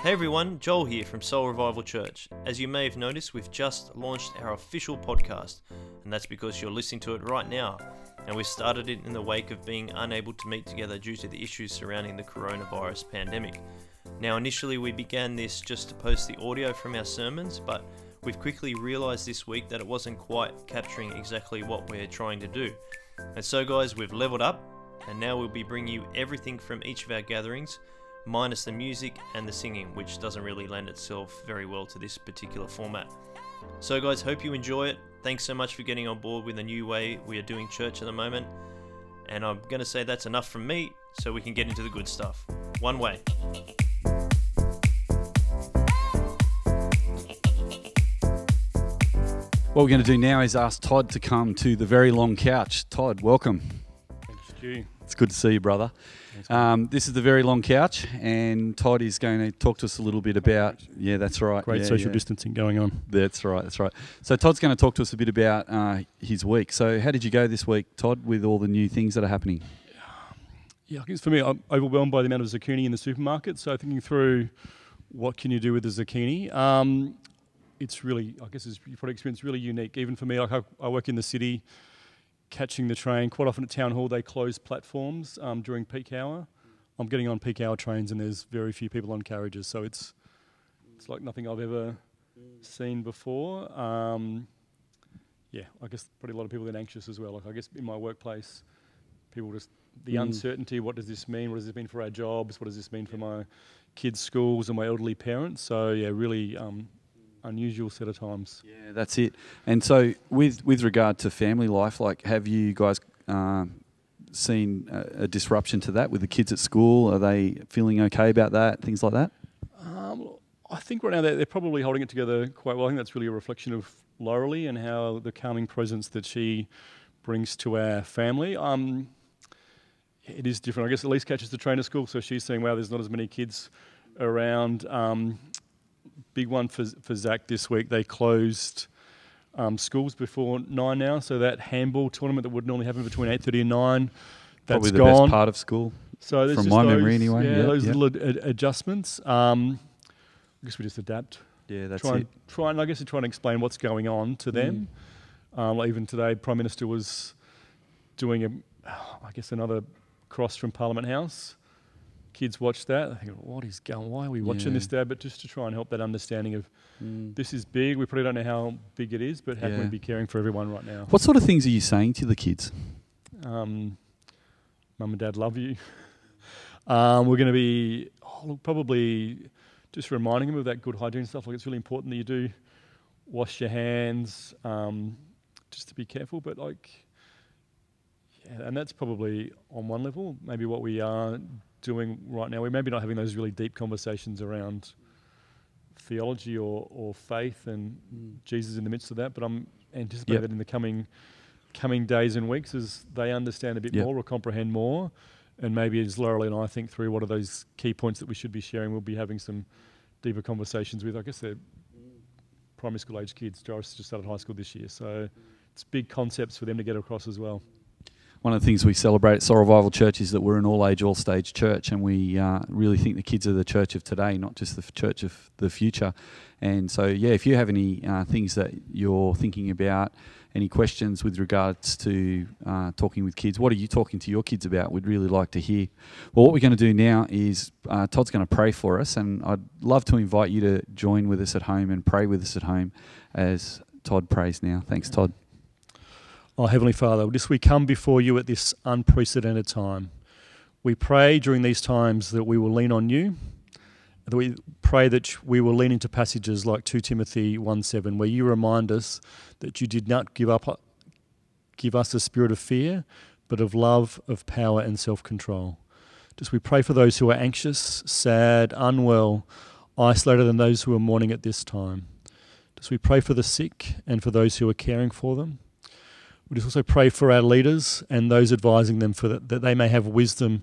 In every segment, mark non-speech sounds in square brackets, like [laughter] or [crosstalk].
Hey everyone, Joel here from Soul Revival Church. As you may have noticed, we've just launched our official podcast, and that's because you're listening to it right now. And we started it in the wake of being unable to meet together due to the issues surrounding the coronavirus pandemic. Now, initially, we began this just to post the audio from our sermons, but we've quickly realized this week that it wasn't quite capturing exactly what we're trying to do. And so, guys, we've leveled up, and now we'll be bringing you everything from each of our gatherings minus the music and the singing, which doesn't really lend itself very well to this particular format. So, guys, hope you enjoy it. Thanks so much for getting on board with the new way we are doing church at the moment. And I'm going to say that's enough from me so we can get into the good stuff. One way. What we're going to do now is ask Todd to come to the very long couch. Todd, welcome. Thanks, Stu. It's good to see you, brother. Um, this is the very long couch, and Todd is going to talk to us a little bit about. Yeah, that's right. Great yeah, social yeah. distancing going on. That's right. That's right. So Todd's going to talk to us a bit about uh, his week. So how did you go this week, Todd, with all the new things that are happening? Yeah, I guess for me, I'm overwhelmed by the amount of zucchini in the supermarket. So thinking through what can you do with the zucchini. Um, it's really, I guess, as you probably experienced, really unique. Even for me, like I, I work in the city, catching the train. Quite often at town hall, they close platforms um, during peak hour. I'm getting on peak hour trains, and there's very few people on carriages. So it's it's like nothing I've ever seen before. Um, yeah, I guess probably a lot of people get anxious as well. Like I guess in my workplace, people just the Mm. uncertainty. What does this mean? What does this mean for our jobs? What does this mean for my kids' schools and my elderly parents? So yeah, really um, unusual set of times. Yeah, that's it. And so, with with regard to family life, like, have you guys um, seen a, a disruption to that with the kids at school? Are they feeling okay about that? Things like that. Um, I think right now they're, they're probably holding it together quite well. I think that's really a reflection of Laurelie and how the calming presence that she brings to our family. Um, it is different. I guess Elise catches the train at school, so she's saying, "Wow, there's not as many kids around." Um, big one for for Zach this week. They closed um, schools before nine now, so that handball tournament that would normally happen between eight thirty and nine, that's Probably the gone. best part of school. So there's From just my those, memory anyway, Yeah, yeah, those yeah. little ad- adjustments. Um, I guess we just adapt. Yeah, that's try it. and try and I guess to try and explain what's going on to them. Mm. Um, like even today, Prime Minister was doing a, I guess another cross from Parliament House. Kids watch that. They think, what is going? Why are we watching Yeah. this, Dad? But just to try and help that understanding of Mm. this is big. We probably don't know how big it is, but how can we be caring for everyone right now? What sort of things are you saying to the kids? Um, Mum and Dad love you. [laughs] um, we're going to be oh, look, probably just reminding them of that good hygiene stuff. Like it's really important that you do wash your hands, um, just to be careful. But like, yeah, and that's probably on one level. Maybe what we are doing right now, we're maybe not having those really deep conversations around theology or, or faith and mm. Jesus in the midst of that. But I'm anticipating Yep. that in the coming coming days and weeks, as they understand a bit Yep. more or comprehend more, and maybe as Laurel and I think through what are those key points that we should be sharing, we'll be having some deeper conversations with. I guess they're primary school age kids. Joris just started high school this year, so it's big concepts for them to get across as well. One of the things we celebrate at Soul Revival Church is that we're an all age, all stage church, and we uh, really think the kids are the church of today, not just the f- church of the future. And so, yeah, if you have any uh, things that you're thinking about, any questions with regards to uh, talking with kids, what are you talking to your kids about? We'd really like to hear. Well, what we're going to do now is uh, Todd's going to pray for us, and I'd love to invite you to join with us at home and pray with us at home as Todd prays now. Thanks, Todd. Oh, Heavenly Father, just we come before you at this unprecedented time. We pray during these times that we will lean on you. That we pray that we will lean into passages like 2 Timothy 1 7, where you remind us that you did not give up give us a spirit of fear, but of love, of power, and self control. Just we pray for those who are anxious, sad, unwell, isolated, and those who are mourning at this time. Just we pray for the sick and for those who are caring for them. We just also pray for our leaders and those advising them for that, that they may have wisdom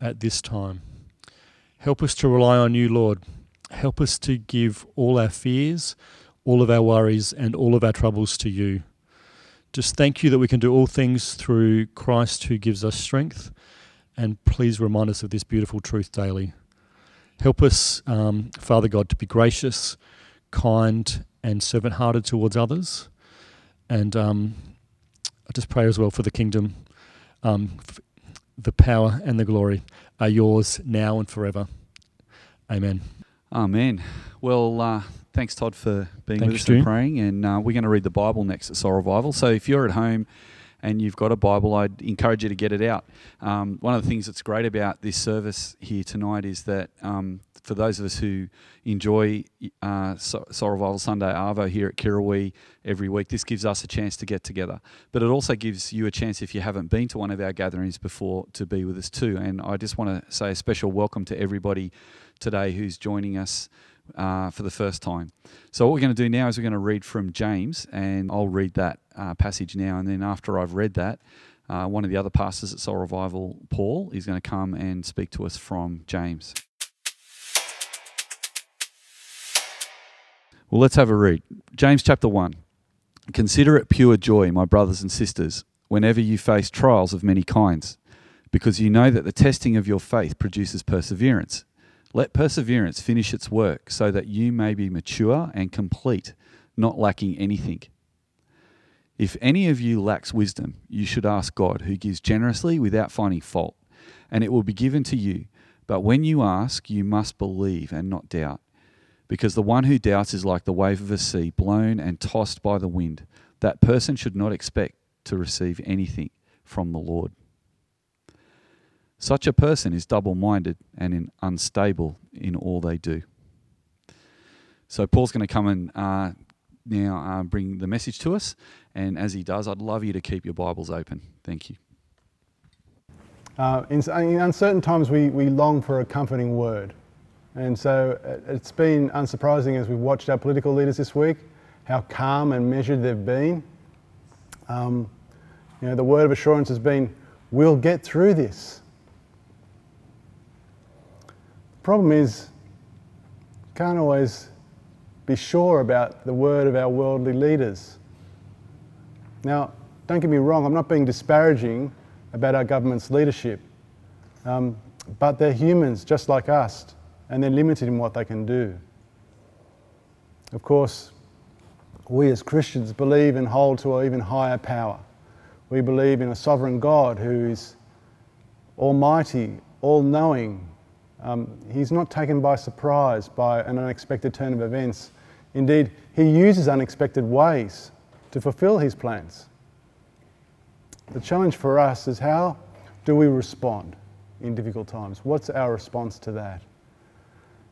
at this time. Help us to rely on you, Lord. Help us to give all our fears, all of our worries, and all of our troubles to you. Just thank you that we can do all things through Christ who gives us strength. And please remind us of this beautiful truth daily. Help us, um, Father God, to be gracious, kind, and servant hearted towards others. And um, I just pray as well for the kingdom. Um, the power and the glory are yours now and forever. Amen. Amen. Well, uh, thanks, Todd, for being Thanks, with us and praying. And uh, we're going to read the Bible next at Soul Revival. So if you're at home and you've got a Bible, I'd encourage you to get it out. Um, one of the things that's great about this service here tonight is that um, for those of us who enjoy uh, So- Soul Revival Sunday Arvo here at Kirrawee every week, this gives us a chance to get together. But it also gives you a chance, if you haven't been to one of our gatherings before, to be with us too. And I just want to say a special welcome to everybody today who's joining us uh, for the first time. So, what we're going to do now is we're going to read from James, and I'll read that uh, passage now. And then, after I've read that, uh, one of the other pastors at Soul Revival, Paul, is going to come and speak to us from James. Well, let's have a read. James chapter 1. Consider it pure joy, my brothers and sisters, whenever you face trials of many kinds, because you know that the testing of your faith produces perseverance. Let perseverance finish its work, so that you may be mature and complete, not lacking anything. If any of you lacks wisdom, you should ask God, who gives generously without finding fault, and it will be given to you. But when you ask, you must believe and not doubt, because the one who doubts is like the wave of a sea, blown and tossed by the wind. That person should not expect to receive anything from the Lord. Such a person is double minded and unstable in all they do. So, Paul's going to come and uh, now uh, bring the message to us. And as he does, I'd love you to keep your Bibles open. Thank you. Uh, in, in uncertain times, we, we long for a comforting word. And so it- it's been unsurprising as we've watched our political leaders this week how calm and measured they've been. Um, you know, the word of assurance has been, we'll get through this. The problem is, can't always be sure about the word of our worldly leaders. Now, don't get me wrong, I'm not being disparaging about our government's leadership, um, but they're humans just like us, and they're limited in what they can do. Of course, we as Christians believe and hold to an even higher power. We believe in a sovereign God who is almighty, all knowing. Um, he's not taken by surprise by an unexpected turn of events. Indeed, he uses unexpected ways to fulfill his plans. The challenge for us is how do we respond in difficult times? What's our response to that?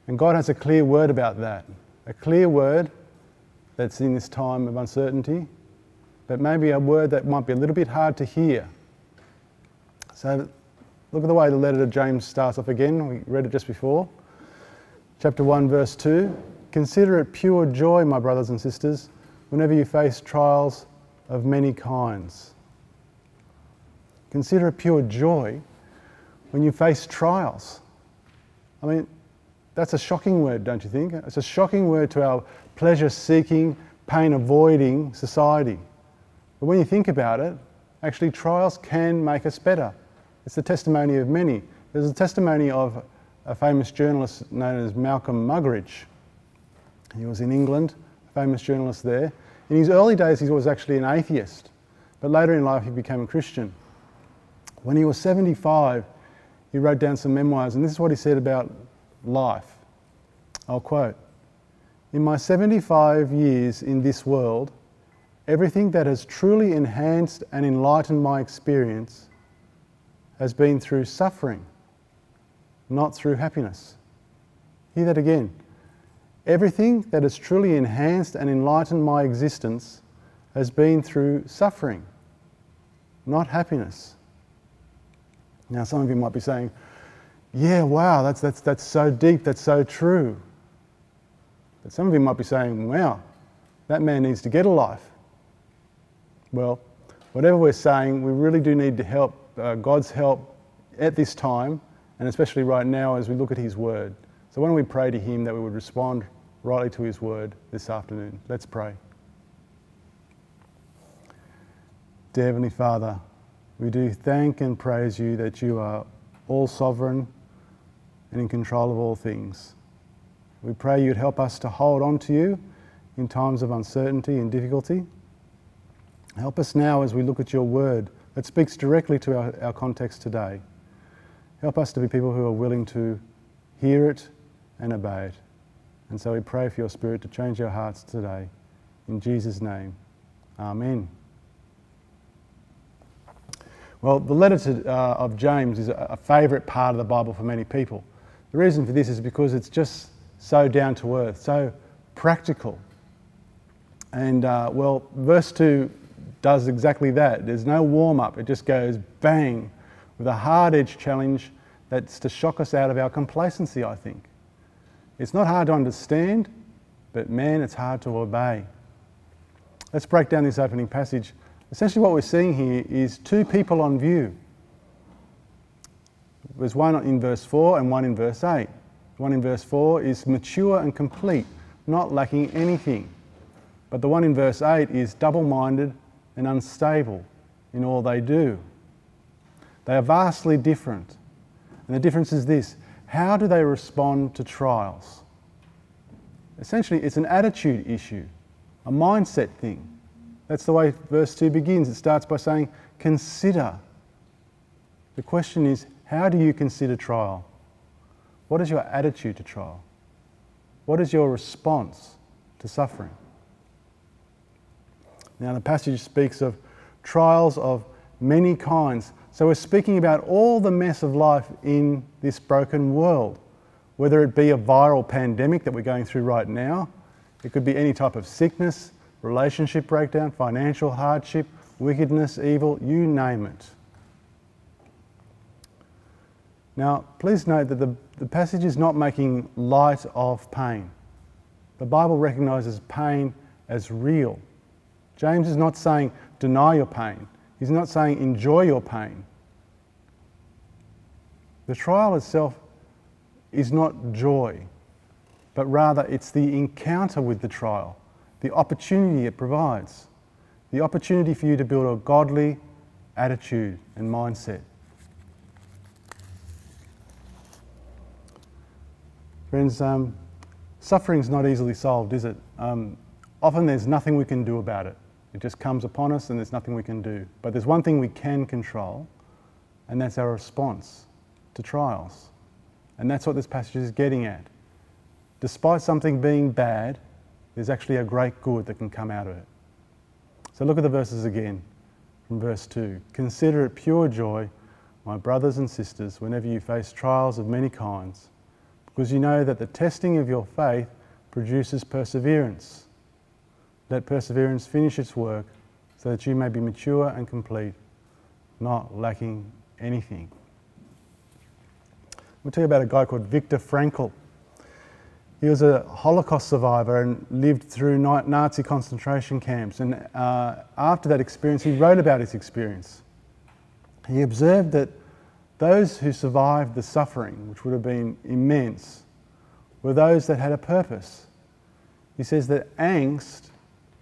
And God has a clear word about that. A clear word that's in this time of uncertainty, but maybe a word that might be a little bit hard to hear. So look at the way the letter to James starts off again. We read it just before. Chapter 1, verse 2. Consider it pure joy, my brothers and sisters, whenever you face trials of many kinds. Consider it pure joy when you face trials. I mean, that's a shocking word, don't you think? It's a shocking word to our pleasure seeking, pain avoiding society. But when you think about it, actually, trials can make us better. It's the testimony of many. There's a testimony of a famous journalist known as Malcolm Muggeridge. He was in England, a famous journalist there. In his early days, he was actually an atheist, but later in life, he became a Christian. When he was 75, he wrote down some memoirs, and this is what he said about life. I'll quote In my 75 years in this world, everything that has truly enhanced and enlightened my experience has been through suffering, not through happiness. Hear that again. Everything that has truly enhanced and enlightened my existence has been through suffering, not happiness. Now, some of you might be saying, yeah, wow, that's, that's, that's so deep, that's so true. But some of you might be saying, wow, that man needs to get a life. Well, whatever we're saying, we really do need to help, uh, God's help at this time, and especially right now as we look at His Word. So, why don't we pray to Him that we would respond rightly to His Word this afternoon? Let's pray. Dear Heavenly Father, we do thank and praise you that you are all sovereign, and in control of all things. We pray you'd help us to hold on to you in times of uncertainty and difficulty. Help us now as we look at your word that speaks directly to our, our context today. Help us to be people who are willing to hear it and obey it. And so we pray for your Spirit to change our hearts today. In Jesus' name, Amen. Well, the letter to, uh, of James is a, a favourite part of the Bible for many people. The reason for this is because it's just so down to earth, so practical. And uh, well, verse 2 does exactly that. There's no warm up, it just goes bang with a hard edge challenge that's to shock us out of our complacency, I think. It's not hard to understand, but man, it's hard to obey. Let's break down this opening passage. Essentially, what we're seeing here is two people on view. There's one in verse 4 and one in verse 8. one in verse 4 is mature and complete, not lacking anything. But the one in verse 8 is double minded and unstable in all they do. They are vastly different. And the difference is this how do they respond to trials? Essentially, it's an attitude issue, a mindset thing. That's the way verse 2 begins. It starts by saying, Consider. The question is, how do you consider trial? What is your attitude to trial? What is your response to suffering? Now, the passage speaks of trials of many kinds. So, we're speaking about all the mess of life in this broken world, whether it be a viral pandemic that we're going through right now, it could be any type of sickness, relationship breakdown, financial hardship, wickedness, evil, you name it. Now, please note that the, the passage is not making light of pain. The Bible recognises pain as real. James is not saying deny your pain, he's not saying enjoy your pain. The trial itself is not joy, but rather it's the encounter with the trial, the opportunity it provides, the opportunity for you to build a godly attitude and mindset. Friends, um, suffering's not easily solved, is it? Um, often there's nothing we can do about it. It just comes upon us and there's nothing we can do. But there's one thing we can control, and that's our response to trials. And that's what this passage is getting at. Despite something being bad, there's actually a great good that can come out of it. So look at the verses again from verse 2. Consider it pure joy, my brothers and sisters, whenever you face trials of many kinds, because you know that the testing of your faith produces perseverance. Let perseverance finish its work so that you may be mature and complete, not lacking anything. We'll tell you about a guy called Viktor Frankl. He was a Holocaust survivor and lived through Nazi concentration camps. And uh, after that experience, he wrote about his experience. He observed that those who survived the suffering, which would have been immense, were those that had a purpose. He says that angst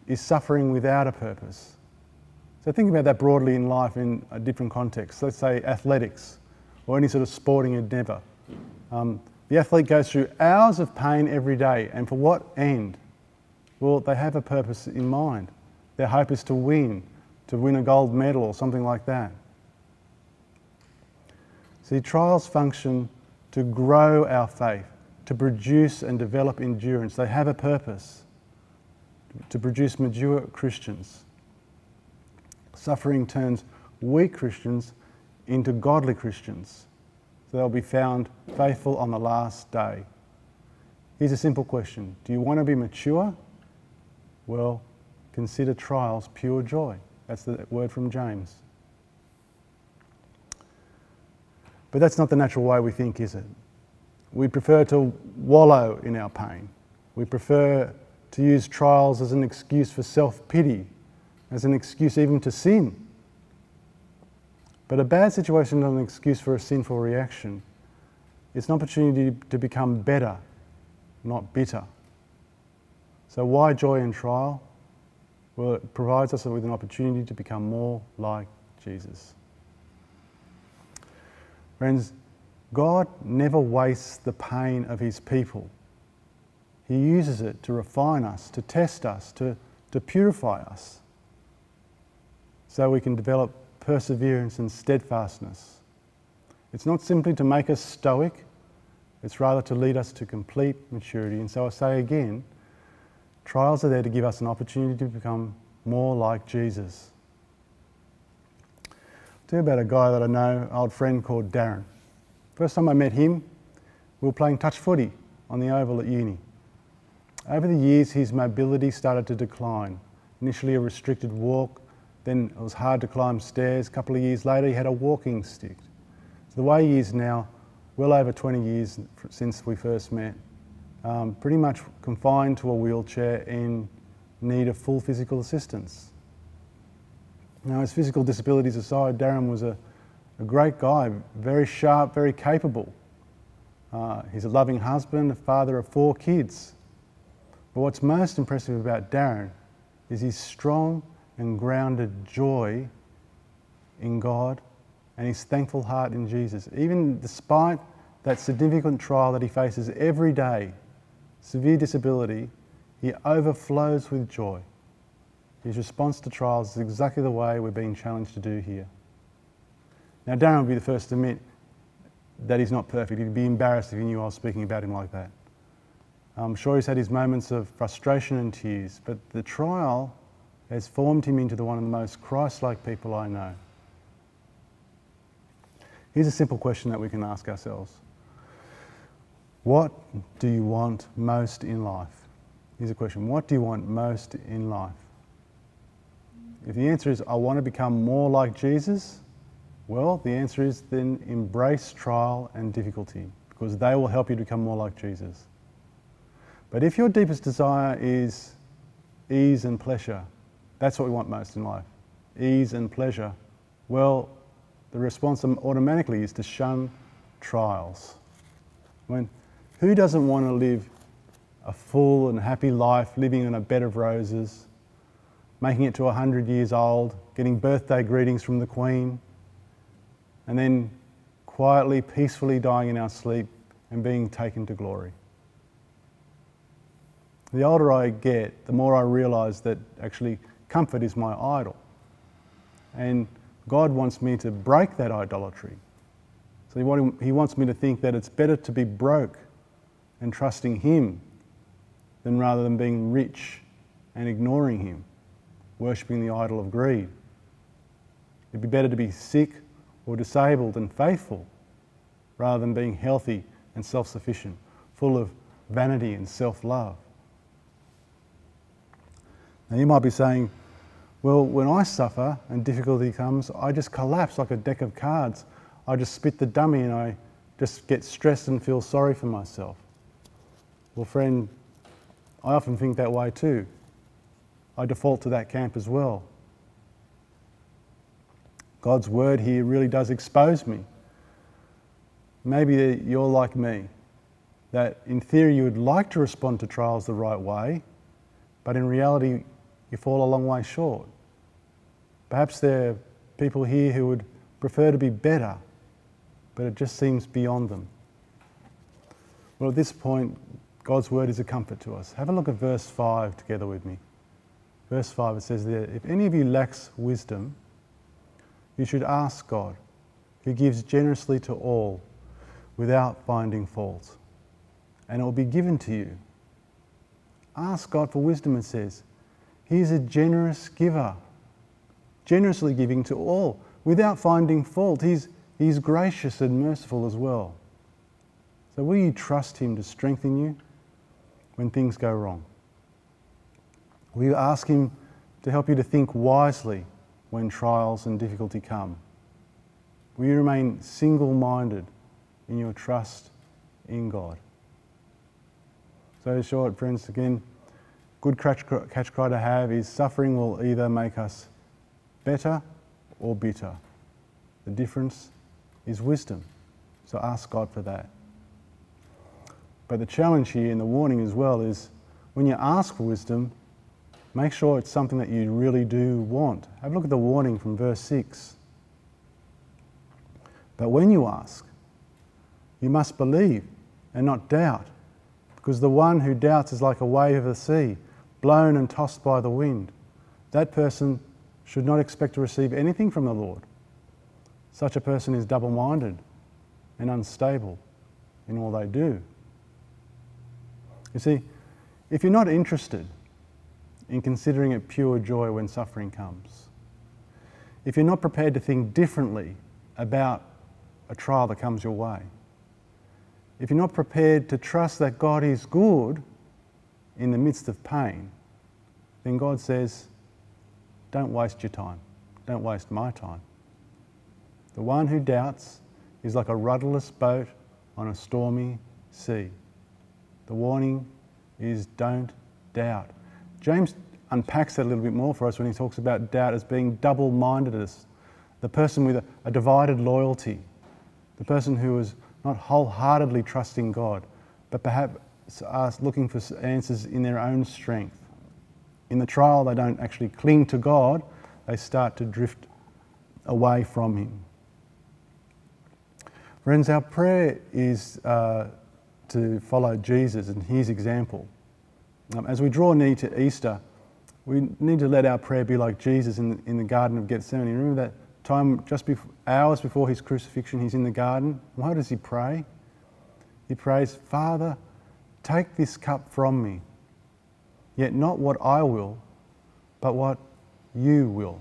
is suffering without a purpose. So think about that broadly in life in a different context. Let's say athletics or any sort of sporting endeavour. Um, the athlete goes through hours of pain every day, and for what end? Well, they have a purpose in mind. Their hope is to win, to win a gold medal or something like that. See, trials function to grow our faith, to produce and develop endurance. They have a purpose to produce mature Christians. Suffering turns weak Christians into godly Christians. So they'll be found faithful on the last day. Here's a simple question Do you want to be mature? Well, consider trials pure joy. That's the word from James. But that's not the natural way we think, is it? We prefer to wallow in our pain. We prefer to use trials as an excuse for self pity, as an excuse even to sin. But a bad situation is not an excuse for a sinful reaction. It's an opportunity to become better, not bitter. So, why joy in trial? Well, it provides us with an opportunity to become more like Jesus. Friends, God never wastes the pain of his people. He uses it to refine us, to test us, to, to purify us, so we can develop perseverance and steadfastness. It's not simply to make us stoic, it's rather to lead us to complete maturity. And so I say again, trials are there to give us an opportunity to become more like Jesus. Tell you about a guy that I know, an old friend called Darren. First time I met him, we were playing touch footy on the oval at uni. Over the years, his mobility started to decline. Initially, a restricted walk, then it was hard to climb stairs. A couple of years later, he had a walking stick. So the way he is now, well over 20 years since we first met, um, pretty much confined to a wheelchair in need of full physical assistance. Now, his physical disabilities aside, Darren was a, a great guy, very sharp, very capable. Uh, he's a loving husband, a father of four kids. But what's most impressive about Darren is his strong and grounded joy in God and his thankful heart in Jesus. Even despite that significant trial that he faces every day, severe disability, he overflows with joy. His response to trials is exactly the way we're being challenged to do here. Now, Darren would be the first to admit that he's not perfect. He'd be embarrassed if he knew I was speaking about him like that. Um, I'm sure he's had his moments of frustration and tears, but the trial has formed him into the one of the most Christ like people I know. Here's a simple question that we can ask ourselves What do you want most in life? Here's a question What do you want most in life? If the answer is, I want to become more like Jesus, well, the answer is then embrace trial and difficulty because they will help you to become more like Jesus. But if your deepest desire is ease and pleasure, that's what we want most in life ease and pleasure. Well, the response automatically is to shun trials. When who doesn't want to live a full and happy life, living on a bed of roses, making it to 100 years old, getting birthday greetings from the Queen, and then quietly, peacefully dying in our sleep and being taken to glory? The older I get, the more I realize that actually comfort is my idol. And God wants me to break that idolatry. So he wants me to think that it's better to be broke and trusting Him than rather than being rich and ignoring Him, worshipping the idol of greed. It'd be better to be sick or disabled and faithful rather than being healthy and self sufficient, full of vanity and self love. Now, you might be saying, well, when I suffer and difficulty comes, I just collapse like a deck of cards. I just spit the dummy and I just get stressed and feel sorry for myself. Well, friend, I often think that way too. I default to that camp as well. God's word here really does expose me. Maybe you're like me, that in theory you would like to respond to trials the right way, but in reality you fall a long way short. Perhaps there are people here who would prefer to be better, but it just seems beyond them. Well, at this point, God's word is a comfort to us. Have a look at verse 5 together with me. Verse 5 it says there, If any of you lacks wisdom, you should ask God, who gives generously to all without finding fault, and it will be given to you. Ask God for wisdom, it says. He's a generous giver, generously giving to all without finding fault. He's, he's gracious and merciful as well. So, will you trust Him to strengthen you when things go wrong? Will you ask Him to help you to think wisely when trials and difficulty come? Will you remain single minded in your trust in God? So, short, friends, again good catch, catch cry to have is suffering will either make us better or bitter. The difference is wisdom. So ask God for that. But the challenge here and the warning as well is when you ask for wisdom, make sure it's something that you really do want. Have a look at the warning from verse 6. But when you ask, You must believe and not doubt, because the one who doubts is like a wave of the sea, blown and tossed by the wind. That person should not expect to receive anything from the Lord. Such a person is double minded and unstable in all they do. You see, if you're not interested in considering it pure joy when suffering comes, if you're not prepared to think differently about a trial that comes your way, if you're not prepared to trust that God is good in the midst of pain, then God says, don't waste your time. Don't waste my time. The one who doubts is like a rudderless boat on a stormy sea. The warning is don't doubt. James unpacks that a little bit more for us when he talks about doubt as being double mindedness, the person with a, a, divided loyalty, the person who is not wholeheartedly trusting God, but perhaps are looking for answers in their own strength. In the trial, they don't actually cling to God, they start to drift away from Him. Friends, our prayer is uh, to follow Jesus and His example. Um, as we draw near to Easter, we need to let our prayer be like Jesus in the, in the Garden of Gethsemane. Remember that time just before, hours before his crucifixion, he's in the garden. Why does he pray? He prays, Father, take this cup from me, yet not what I will, but what you will.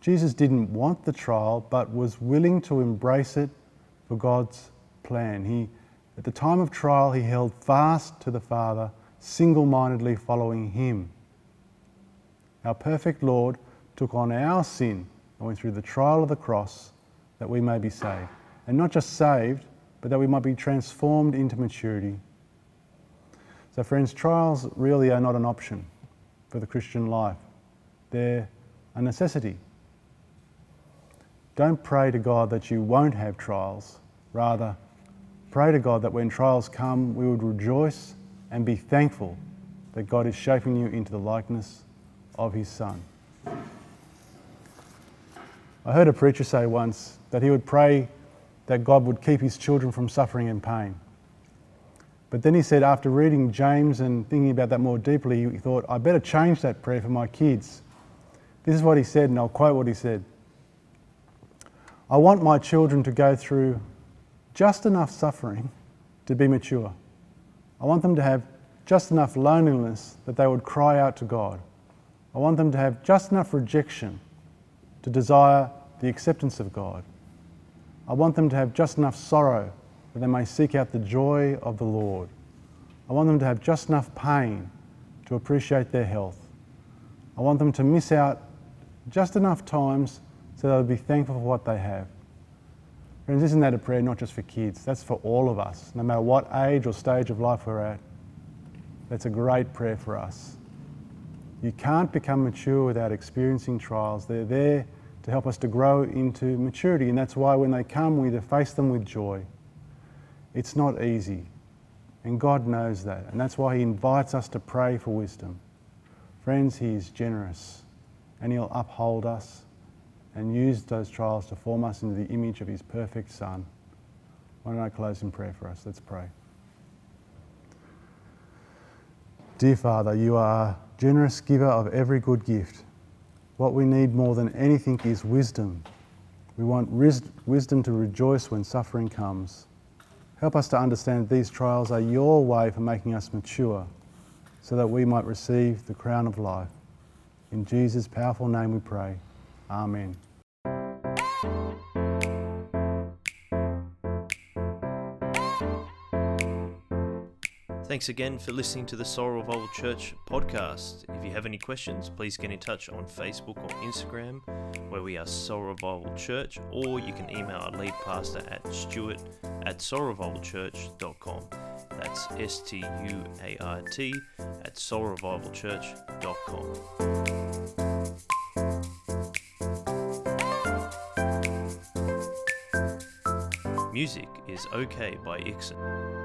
Jesus didn't want the trial, but was willing to embrace it for God's plan. He, at the time of trial, he held fast to the Father, single mindedly following him. Our perfect Lord took on our sin and went through the trial of the cross that we may be saved. And not just saved, but that we might be transformed into maturity. So, friends, trials really are not an option for the Christian life, they're a necessity. Don't pray to God that you won't have trials. Rather, pray to God that when trials come, we would rejoice and be thankful that God is shaping you into the likeness of His Son. I heard a preacher say once that he would pray that God would keep his children from suffering and pain. But then he said, after reading James and thinking about that more deeply, he thought, I better change that prayer for my kids. This is what he said, and I'll quote what he said I want my children to go through just enough suffering to be mature. I want them to have just enough loneliness that they would cry out to God. I want them to have just enough rejection to desire the acceptance of God. I want them to have just enough sorrow that they may seek out the joy of the Lord. I want them to have just enough pain to appreciate their health. I want them to miss out just enough times so they'll be thankful for what they have. Friends, isn't that a prayer not just for kids? That's for all of us, no matter what age or stage of life we're at. That's a great prayer for us. You can't become mature without experiencing trials. They're there to help us to grow into maturity, and that's why when they come, we face them with joy. It's not easy, and God knows that, and that's why He invites us to pray for wisdom. Friends, He is generous, and He'll uphold us and use those trials to form us into the image of His perfect Son. Why don't I close in prayer for us? Let's pray. Dear Father, you are generous giver of every good gift. What we need more than anything is wisdom. We want wisdom to rejoice when suffering comes. Help us to understand that these trials are your way for making us mature so that we might receive the crown of life. In Jesus' powerful name we pray. Amen. Thanks again for listening to the Soul Revival Church podcast. If you have any questions, please get in touch on Facebook or Instagram, where we are Soul Revival Church, or you can email our lead pastor at stuart at soulrevivalchurch.com. That's S T U A R T at soulrevivalchurch.com. Music is OK by Ixon.